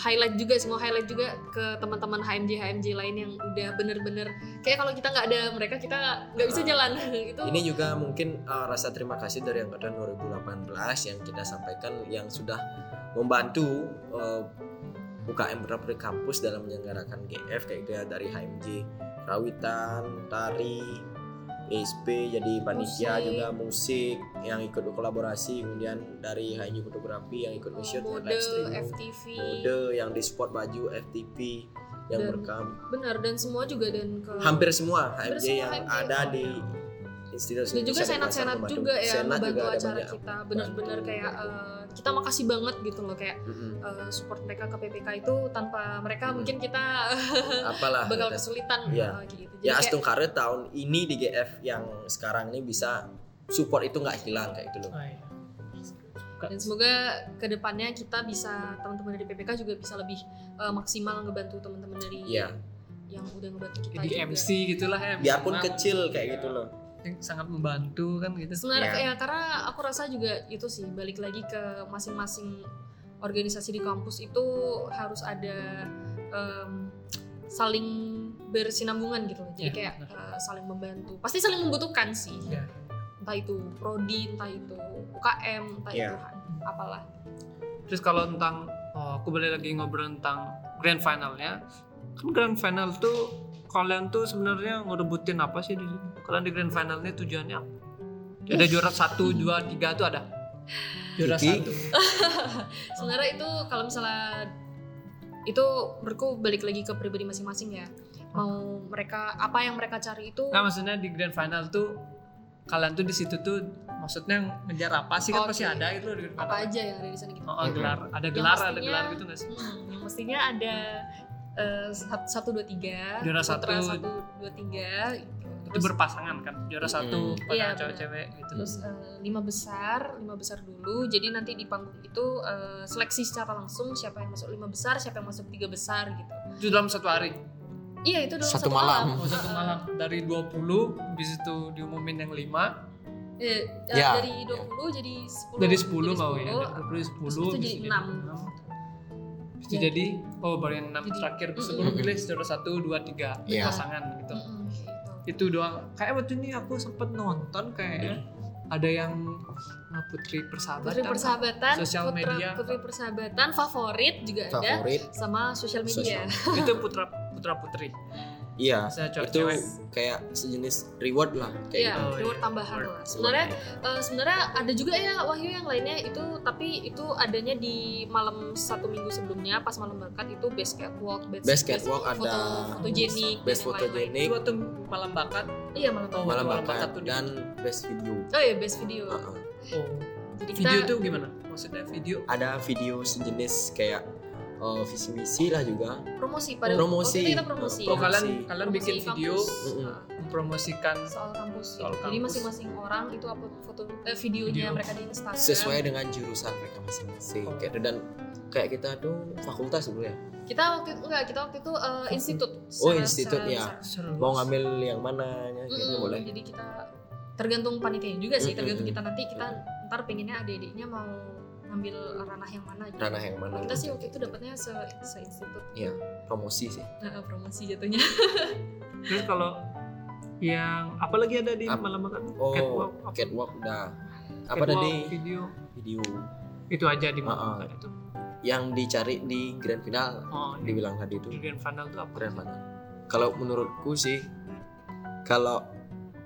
highlight juga semua highlight juga ke teman-teman HMJ HMJ lain yang udah bener-bener kayak kalau kita nggak ada mereka kita nggak bisa jalan itu. Ini juga mungkin uh, rasa terima kasih dari angkatan 2018 yang kita sampaikan yang sudah membantu uh, UKM berapa di kampus dalam menyelenggarakan GF kayak gitu ya dari HMJ Rawitan, Tari, ESP jadi panitia Musik. juga musik yang ikut kolaborasi kemudian dari HMJ fotografi yang ikut nge-shoot mode live stream FTV. mode yang di spot baju FTP yang Dan merekam Benar dan semua juga dan ke hampir semua HMJ yang HMJ. ada di institusi dan juga senat-senat juga ya Senat membantu juga acara banyak kita bener-bener bantu. kayak eh, kita makasih banget gitu loh kayak Mm-mm. eh, support mereka ke PPK itu tanpa mereka Hmm. mungkin kita apalah bakal gitu. kesulitan eh, gitu. Jadi ya kayak- Astung Kare tahun ini di GF yang sekarang ini bisa support itu nggak hilang kayak gitu loh Oh, iya. dan semoga ke depannya kita bisa teman-teman dari PPK juga bisa lebih eh, maksimal ngebantu teman-teman dari Iya. yang udah ngebantu kita Jadi juga. MC gitulah ya. biarpun kecil kayak gitu loh sangat membantu kan gitu. sebenarnya Iya. ya karena aku rasa juga itu sih balik lagi ke masing-masing organisasi di kampus itu harus ada em, saling bersinambungan gitu loh. Jadi Iya, kayak eh, saling membantu. Pasti saling membutuhkan sih. Iya. Entah itu prodi, entah itu UKM, entah Iya. itu apalah. Terus kalau tentang oh, aku balik lagi ngobrol tentang grand finalnya. Kan grand final tuh kalian tuh sebenarnya ngerebutin apa sih di sini? Kalian di grand finalnya tujuannya apa? Ada juara satu, dua, tiga tuh ada. Juara satu. Sebenarnya itu kalau misalnya itu menurutku balik lagi ke pribadi masing-masing ya. Mau mereka apa yang mereka cari itu Nah maksudnya di grand final tuh kalian tuh di situ tuh maksudnya ngejar apa sih kan Oke. pasti ada itu di grand apa aja yang ada di sana gitu. Oh, gelar, ada gelar, ada gelar gitu nggak sih? Hmm, yang mestinya ada Eh, satu dua tiga. Juara satu. dua tiga. Itu terus, berpasangan kan? Juara hmm. satu iya, pada iya, cewek-cewek gitu. Terus uh, lima besar lima besar dulu. Jadi nanti di panggung itu uh, seleksi secara langsung siapa yang masuk lima besar siapa yang masuk tiga besar gitu. Itu dalam satu hari? Iya itu dalam satu, satu malam, malam. Oh, satu malam. Dari 20 bis itu diumumin yang lima. Eh, ya. dari 20 jadi 10 Dari 10 mau ya. 20 10. Terus itu jadi 6. 6 itu Ya. jadi oh baru yang 6 Jadi- terakhir sebelum pilih juara 1 2 3 Iya. pasangan gitu. Gitu. itu doang kayak waktu ini aku sempet nonton kayak ada yang uh, putri persahabatan Putri persahabatan, Sosial putra- media. putri persahabatan favorit juga ada Favorit. sama sosial media. itu putra putra putri Iya. Itu cewek. kayak sejenis reward lah kayak Iya, gitu. Oh, reward tambahan Reward. lah. Sebenarnya eh, sebenarnya ada juga ya Wahyu yang lainnya itu tapi itu adanya di malam satu minggu sebelumnya pas malam berkat itu best catwalk, best, Best catwalk foto, ada fotogenik, best dan yang lain-lain. fotogenik, itu waktu malam bakat Iya malam Oh, malam malam bakat bakat dan best video. Oh iya best video. Heeh. oh Jadi video kita tuh gimana maksudnya video Ada video sejenis kayak uh, visi misi lah juga. promosi pada Promosi. waktu itu kita promosi. oh Promosi. kalian kalian Promosi bikin video kampus. Mempromosikan soal kampus. Soal Jadi kampus. masing-masing orang itu upload foto eh, videonya Video. mereka di Instagram. Sesuai dengan jurusan mereka masing-masing. Oh. Kayak dan kayak kita tuh fakultas dulu ya. Kita waktu itu enggak, kita waktu itu eh, institut. Oh, institut, ya. Seru. Mau ngambil yang mana ya, kayaknya Mm-mm, boleh. Jadi kita tergantung panitia juga sih, tergantung kita nanti kita ntar pengennya adik-adiknya mau ngambil ranah yang mana gitu. Ranah yang mana? Kita sih waktu itu dapatnya se, se institut Iya, promosi sih. nah, promosi jatuhnya. terus kalau yang apa lagi ada di Ap- malam bakat Oh, catwalk apa? catwalk udah. Apa Catwalk, tadi? video Video itu aja di malam ah. bakat itu yang dicari di grand final oh di dibilang tadi itu. grand final tuh apa Grand final. Kalau menurutku sih kalau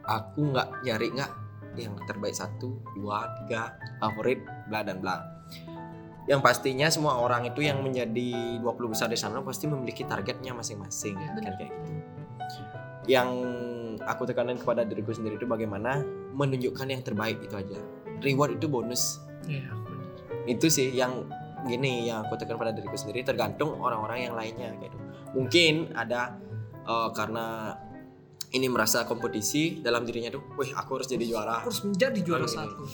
aku nggak nyari nggak yang terbaik satu, dua, tiga, favorit, bla dan bla. Yang pastinya semua orang itu yang menjadi 20 besar di sana pasti memiliki targetnya masing-masing Iya, kan kayak gitu. Yang aku tekanin kepada diriku sendiri itu bagaimana menunjukkan yang terbaik itu aja. Reward itu bonus. Iya, Itu sih yang gini yang aku tekan pada diriku sendiri tergantung orang-orang yang lainnya kayak gitu. Mungkin ada eh, karena ini merasa kompetisi dalam dirinya tuh, wih aku harus jadi juara. harus menjadi juara ini. satu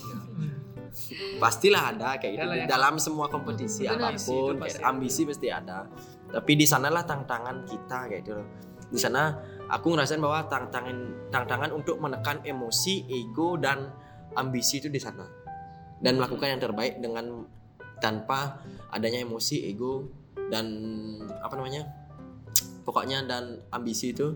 Hmm. pastilah ada kayak gitu Iyalah ya. dalam semua kompetisi itu apa pun pasti kayak ambisi pasti ada tapi di sanalah tantangan kita kayak gitu di sana aku ngerasain bahwa tantangan tantangan untuk menekan emosi ego dan ambisi itu di sana dan melakukan yang terbaik dengan tanpa adanya emosi ego dan apa namanya pokoknya dan ambisi itu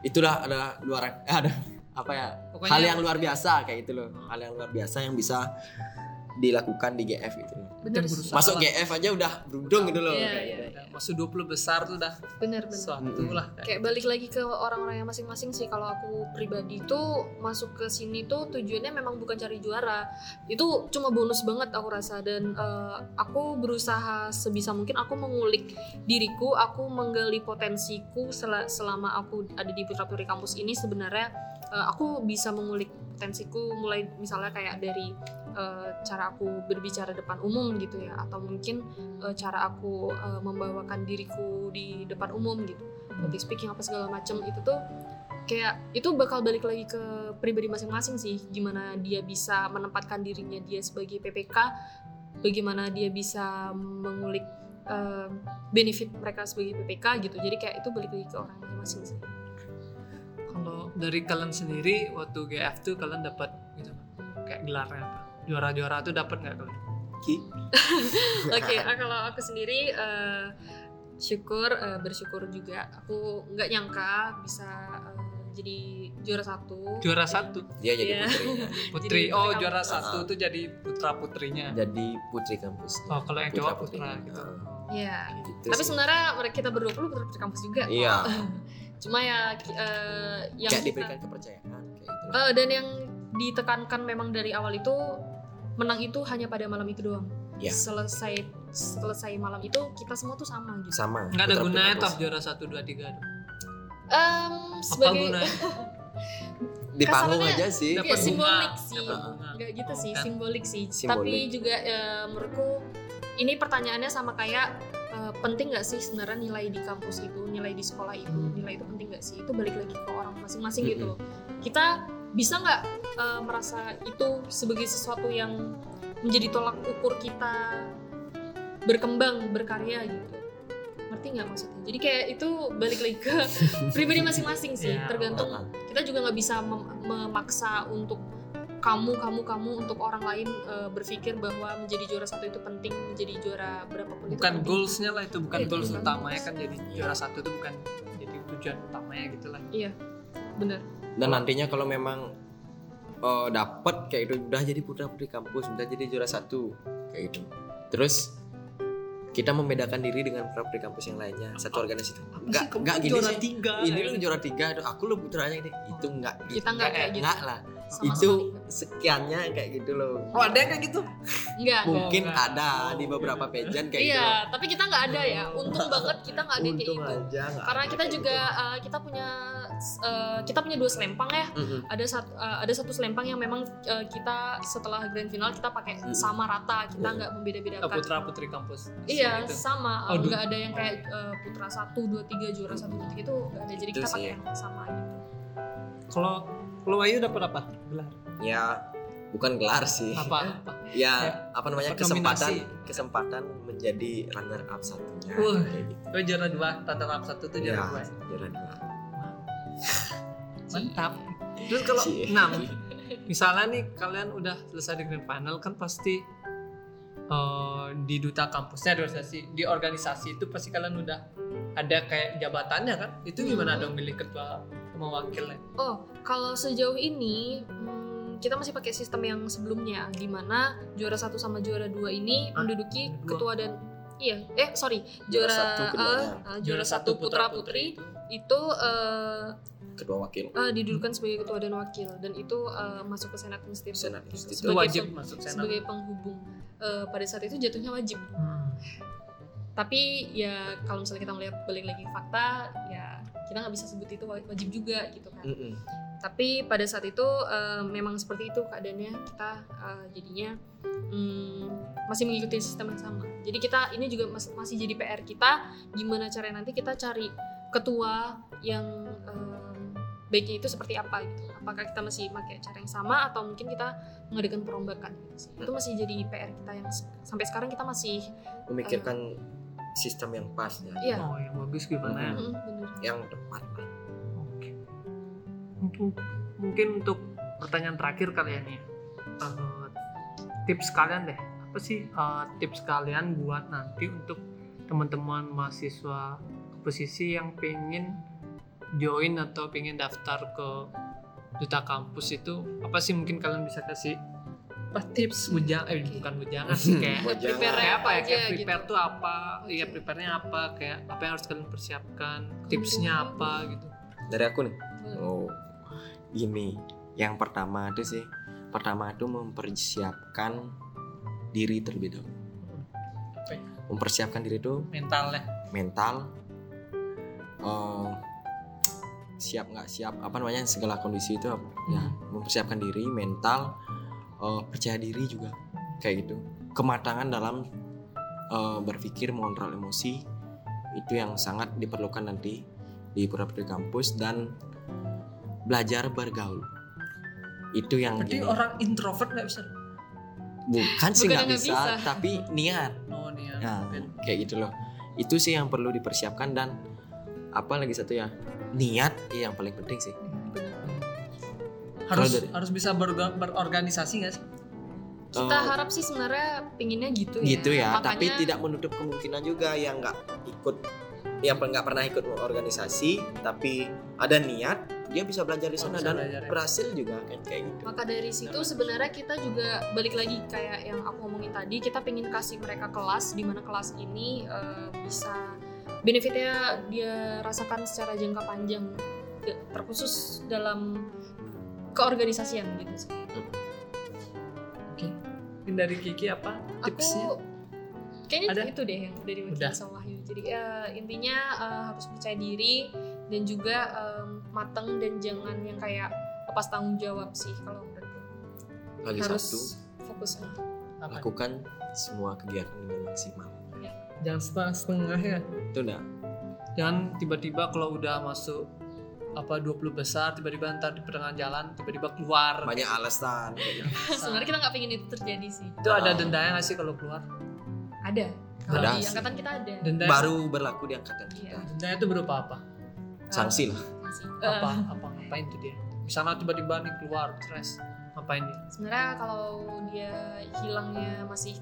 itulah adalah luar ada apa ya Pokoknya- hal yang luar biasa kayak gitu loh hal yang luar biasa yang bisa dilakukan di GF itu. Bener sih. masuk. GF aja udah beruntung gitu loh Iya, iya. gitu. Udah masuk 20 besar tuh udah Bener bener. sesuatu Mm-mm. lah kayak kayak balik lagi ke orang-orang yang masing-masing sih kalau aku pribadi tuh masuk ke sini tuh tujuannya memang bukan cari juara itu cuma bonus banget aku rasa dan eh, aku berusaha sebisa mungkin aku mengulik diriku aku menggali potensiku sel- selama aku ada di putra putri kampus ini sebenarnya eh, aku bisa mengulik potensiku mulai misalnya kayak dari eh, cara aku berbicara depan umum gitu ya atau mungkin eh, cara aku eh, membawakan diriku di depan umum gitu. Public speaking apa segala macam itu tuh kayak itu bakal balik lagi ke pribadi masing-masing sih. Gimana dia bisa menempatkan dirinya dia sebagai PPK bagaimana dia bisa mengulik eh, benefit mereka sebagai PPK gitu. Jadi kayak itu balik lagi ke orang masing-masing kalau dari kalian sendiri waktu GF tuh kalian dapat gitu kayak gelarnya apa juara-juara tuh dapat nggak kalian Ki. Oke, ah, kalau aku sendiri eh, syukur eh, bersyukur juga. Aku nggak nyangka bisa eh, jadi juara satu. juara satu dia jadi Iya. putrinya putri Jadi oh juara kampus. satu tuh jadi putra putrinya jadi putri kampus oh kalau yang cowok putra gitu Heeh. Iya. gitu Tapi sih. sebenarnya mereka kita berdua puluh putra putri kampus juga. iya Cuma ya eh, yang kayak kita- diberikan kepercayaan kayak gitu eh, dan yang ditekankan memang dari awal itu menang itu hanya pada malam itu doang. Iya. Selesai selesai malam itu kita semua tuh sama gitu. sama nggak ada gunanya top juara satu dua tiga apa sebagai gunanya di panggung aja sih bunga, simbolik sih. Nggak gitu sih, Kan. simbolik sih. Simbolik. Tapi juga eh, menurutku ini pertanyaannya sama kayak eh, penting nggak sih sebenarnya nilai di kampus itu, nilai di sekolah itu, nilai itu penting nggak sih? Itu balik lagi ke orang masing-masing gitu loh. Kita bisa nggak eh, merasa itu sebagai sesuatu yang menjadi tolak ukur kita berkembang, berkarya gitu. Ngerti nggak maksudnya? Jadi kayak itu balik lagi ke pribadi masing-masing sih. Ya, Tergantung Heeh. kita juga nggak bisa mem- memaksa untuk kamu kamu kamu untuk orang lain eh, berpikir bahwa menjadi juara satu itu penting menjadi juara berapapun itu bukan goalsnya lah itu bukan Iya, itu goals bukan utamanya goals. kan jadi juara satu itu bukan jadi tujuan utamanya gitu lah Iya, bener. Dan nantinya kalau memang eh, dapat kayak itu udah jadi putra putri kampus udah jadi juara satu kayak gitu. Terus kita membedakan diri dengan putra putri kampus yang lainnya satu organisasi itu. enggak enggak kan gini juara sih. tiga ini lu juara tiga aduh, aku lu putranya ini. Itu enggak gitu. Kita nggak kayak gitu. enggak lah Sama itu sekali. sekiannya kayak gitu loh oh ada yang kayak gitu Enggak. mungkin enggak. ada Oh, di beberapa pageant kayak Iya, gitu tapi kita nggak ada ya. Untung banget kita nggak ada kayak gitu. aja Karena kita kayak juga uh, kita punya uh, kita punya dua selempang ya. gitu. Mm-mm. Ada satu uh, ada satu selempang yang memang uh, kita setelah grand final kita pakai Mm. sama rata. Kita Mm. nggak Oh, membeda-bedakan. putra putri kampus Iya, Gitu. sama. Oh, nggak ada yang kayak uh, putra satu, dua, tiga, juara satu, dua, tiga itu nggak ada. Jadi Itu kita sih. pakai yang sama gitu. kalau kalau Ayu dapat apa? Gelar? Ya bukan gelar sih. Apa? Apa ya Ya, apa namanya dapat kesempatan nominasi. kesempatan menjadi runner up satunya. Wah. kayak gitu. oh juara dua tata lap satu tuh juara Ya, dua. juara dua. Mantap. Terus kalau enam misalnya nih kalian udah selesai di grand final kan pasti eh, di duta kampusnya di organisasi di organisasi itu pasti kalian udah ada kayak jabatannya kan? Itu gimana Hmm. dong milih ketua sama wakilnya Oh, kalau sejauh ini hmm, kita masih pakai sistem yang sebelumnya, di mana juara satu sama juara dua ini Ah, menduduki dua. ketua dan iya, eh sorry, Juara juara satu eh, juara satu putra putri itu. eh, kedua wakil. eh, didudukan sebagai ketua dan wakil. Dan itu eh, masuk ke senat institut Senat gitu, Institute. itu sebagai wajib masuk senat. sebagai penghubung. Eh, pada saat itu jatuhnya wajib. Hmm. tapi ya kalau misalnya kita melihat balik lagi fakta ya kita nggak bisa sebut itu wa- wajib juga gitu kan. Mm-mm. tapi pada saat itu eh, memang seperti itu keadaannya. Kita eh, jadinya mm, masih mengikuti sistem yang sama. Jadi kita ini juga mas- masih jadi PR kita gimana caranya nanti kita cari ketua yang em, baiknya itu seperti apa gitu. Apakah kita masih pakai cara yang sama atau mungkin kita mengadakan perombakan gitu sih. itu masih jadi PR kita yang sampai sekarang kita masih memikirkan sistem yang pas ya iya oh yang bagus gimana mm, bener yang tepat lah Oke. Untuk mungkin untuk pertanyaan terakhir kalian ya. Eh, tips kalian deh. Apa sih eh, tips kalian buat nanti untuk teman-teman mahasiswa posisi yang pengen join atau pengen daftar ke duta kampus itu apa sih mungkin kalian bisa kasih apa tips ujang eh bukan ujangan sih kayak prepare kayak apa ya? Kayak prepare gitu. tuh apa? Iya prepare-nya apa? Kayak apa yang harus kalian persiapkan? Tipsnya apa gitu? Dari aku nih. Boleh. oh gini yang pertama itu sih. Pertama itu mempersiapkan diri terlebih dahulu. Apa ya? mempersiapkan diri itu mentalnya mental eh, siap nggak siap apa namanya segala kondisi itu ya mempersiapkan diri mental eh, percaya diri juga kayak gitu kematangan dalam eh, berpikir mengontrol emosi itu yang sangat diperlukan nanti di pura-pura kampus dan belajar bergaul itu yang berarti gini. orang introvert nggak bisa bukan sih nggak bisa, bisa. tapi niat oh ya Nah, kayak gitu loh. Itu sih yang perlu dipersiapkan dan apa lagi satu ya? Niat ya yang paling penting sih. Harus dari- harus bisa berorga- berorganisasi nggak sih kita Eh, harap sih sebenarnya pinginnya gitu ya gitu ya, Makanya- tapi tidak menutup kemungkinan juga yang nggak ikut yang nggak pernah ikut organisasi tapi ada niat dia bisa belajar di Oh, sana bisa dan belajar ya. berhasil juga kan kayak gitu. maka dari situ sebenarnya kita juga balik lagi kayak yang aku ngomongin tadi kita pengen kasih mereka kelas di mana kelas ini eh, bisa benefitnya dia rasakan secara jangka panjang terkhusus dalam keorganisasian gitu sih. oke mungkin dari Kiki apa tipsnya Aku kayaknya Ada? itu deh yang dari Wakil Udah. sama Wahyu. Jadi ya, intinya eh, harus percaya diri dan juga em, mateng dan jangan yang kayak lepas tanggung jawab sih kalau menurutku. Lagi harus satu, fokus apa lakukan semua kegiatan dengan maksimal. jangan setengah setengah ya Itu udah jangan tiba-tiba kalau udah masuk apa 20 besar tiba-tiba ntar di pertengahan jalan tiba-tiba keluar banyak alasan. Sebenarnya kita nggak pengen itu terjadi sih. itu ada Ah. dendanya nggak sih kalau keluar Ada. Kalau Ada di sih. angkatan kita ada. denda Baru berlaku di angkatan Iya. kita. dendanya itu berupa apa Sanksi lah. Apa Eh, apa ngapain tuh dia misalnya tiba-tiba nih keluar stres ngapain dia sebenarnya kalau dia hilangnya masih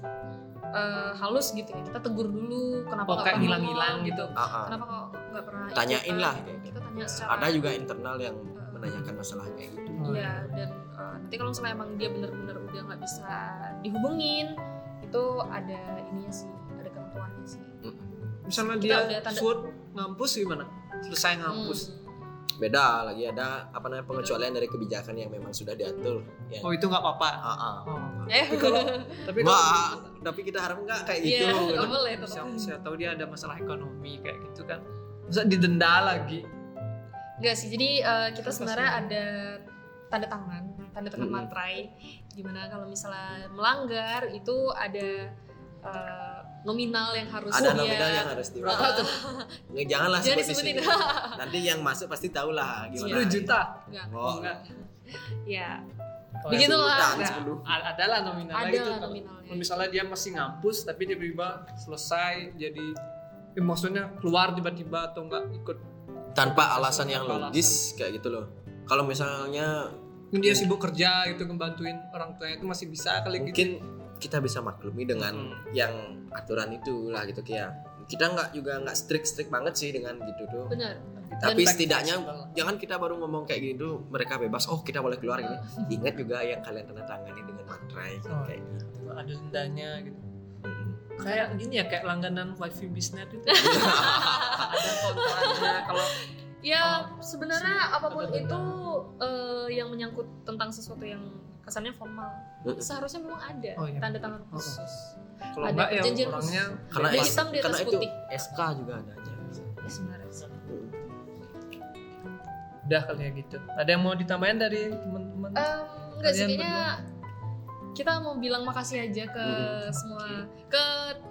eh, halus gitu ya kita tegur dulu kenapa oh nggak pernah hilang-hilang ngomong? gitu. Ah. kenapa kok nggak pernah Tanyain lah, kayak kita tanya secara ada juga internal yang menanyakan masalah kayak gitu. Oh, Iya dan uh, nanti kalau misalnya emang dia bener-bener udah nggak bisa dihubungin itu ada ininya sih ada ketentuannya sih. misalnya Kita dia tanda- shoot ngampus gimana? Selesai ngampus. Hmm. Beda lagi ada apa namanya pengecualian dari kebijakan yang memang sudah diatur yang oh itu nggak apa-apa Ah, ah. Oh. Eh, Tapi kalau tapi kalau tapi kita harap nggak kayak Iya, gitu nggak kan? boleh saya, tetap. saya tahu dia ada masalah ekonomi kayak gitu kan masa didenda lagi Enggak sih, jadi uh, kita sebenarnya ada tanda tangan, tanda tangan Mm-mm. materai, di mana kalau misalnya melanggar itu ada uh, nominal yang harus ada dia- nominal yang harus di Berapa tuh? Nggak, janganlah Jangan sebut di disebutin. sini. nanti yang masuk pasti tahu lah gimana 10 juta Enggak, oh, enggak ya Oh, Begitu ya. lah. sebutan, Nah, ada lah nominalnya ada gitu kalau- nominalnya. misalnya dia masih ngampus tapi tiba-tiba selesai jadi eh, maksudnya keluar tiba-tiba atau enggak ikut tanpa alasan yang logis kayak gitu loh kalau misalnya Mungkin dia sibuk kerja gitu ngebantuin orang tuanya itu masih bisa kali gitu mungkin kita bisa maklumi dengan Hmm. yang aturan itu lah gitu kayak kita nggak juga nggak strict strict banget sih dengan gitu tuh Benar. tapi Dan- setidaknya jangan kita baru ngomong kayak gitu mereka bebas oh kita boleh keluar gini ingat juga yang kalian tanda tangani dengan materai Oh. kayak gitu. Ada dendanya gitu. Mm-mm. kayak gini ya kayak langganan wifi bisnet itu. Ada kontraknya kalau Ya Oh, sebenarnya apa pun itu eh, yang menyangkut tentang sesuatu yang kesannya formal, seharusnya memang ada Oh, iya. tanda tangan khusus. kalau Ada enggak ya perjanjian orangnya karena Dari es- hitam di atas karena itu putih. SK juga ada aja. Ya, sebenarnya udah kali ya gitu. Ada yang mau ditambahin dari teman-teman? Em, enggak sih kayaknya kita mau bilang makasih aja ke Mm-mm. semua ke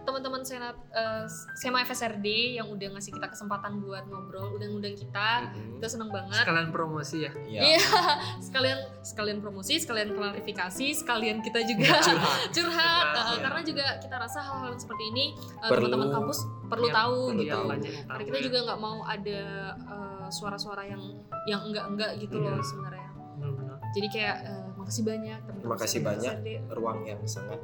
teman-teman senat eh, SEMA FSRD yang udah ngasih kita kesempatan buat ngobrol, udah ngundang kita. Mm-mm. Kita seneng banget. sekalian promosi ya Iya. Iya, sekalian sekalian promosi, sekalian klarifikasi, sekalian kita juga Curhat. curhat Curhat, uh, iya. karena juga kita rasa hal-hal seperti ini uh, teman-teman kampus perlu Iya, tahu perlu gitu. tahu. Karena kita ya. juga nggak mau ada uh, suara-suara yang yang enggak-enggak gitu loh Iya. sebenarnya. Jadi kayak uh, makasih banyak teman-teman Terima kasih banyak. Ruang yang sangat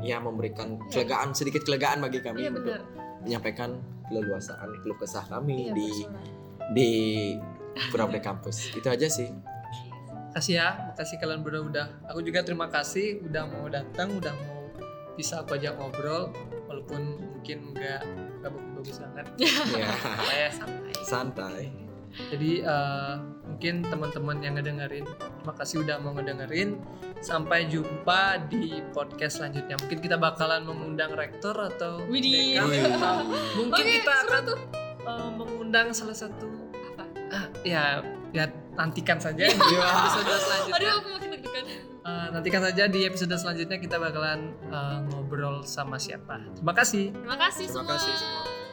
ya memberikan Iya. kelegaan sedikit kelegaan bagi kami Iya untuk menyampaikan keleluasaan keluh kesah kami Iya di bersuara. di Pura kampus itu aja sih kasih ya makasih kalian berdua udah aku juga terima kasih udah mau datang udah mau bisa aku ajak ngobrol walaupun mungkin nggak nggak bagus-bagus banget ya ya Santai. santai jadi eh, mungkin teman-teman yang ngedengerin terima kasih udah mau ngedengerin sampai jumpa di podcast selanjutnya mungkin kita bakalan mengundang rektor atau Widih. dekan mungkin Oke, kita seru akan eh, mengundang salah satu Apa? ah, ya ya nantikan saja di Iya. episode selanjutnya Aduh aku makin deg-degan. Eh, nantikan saja di episode selanjutnya kita bakalan eh, ngobrol sama siapa. Terima kasih. Terima kasih Terima semua. kasih semua.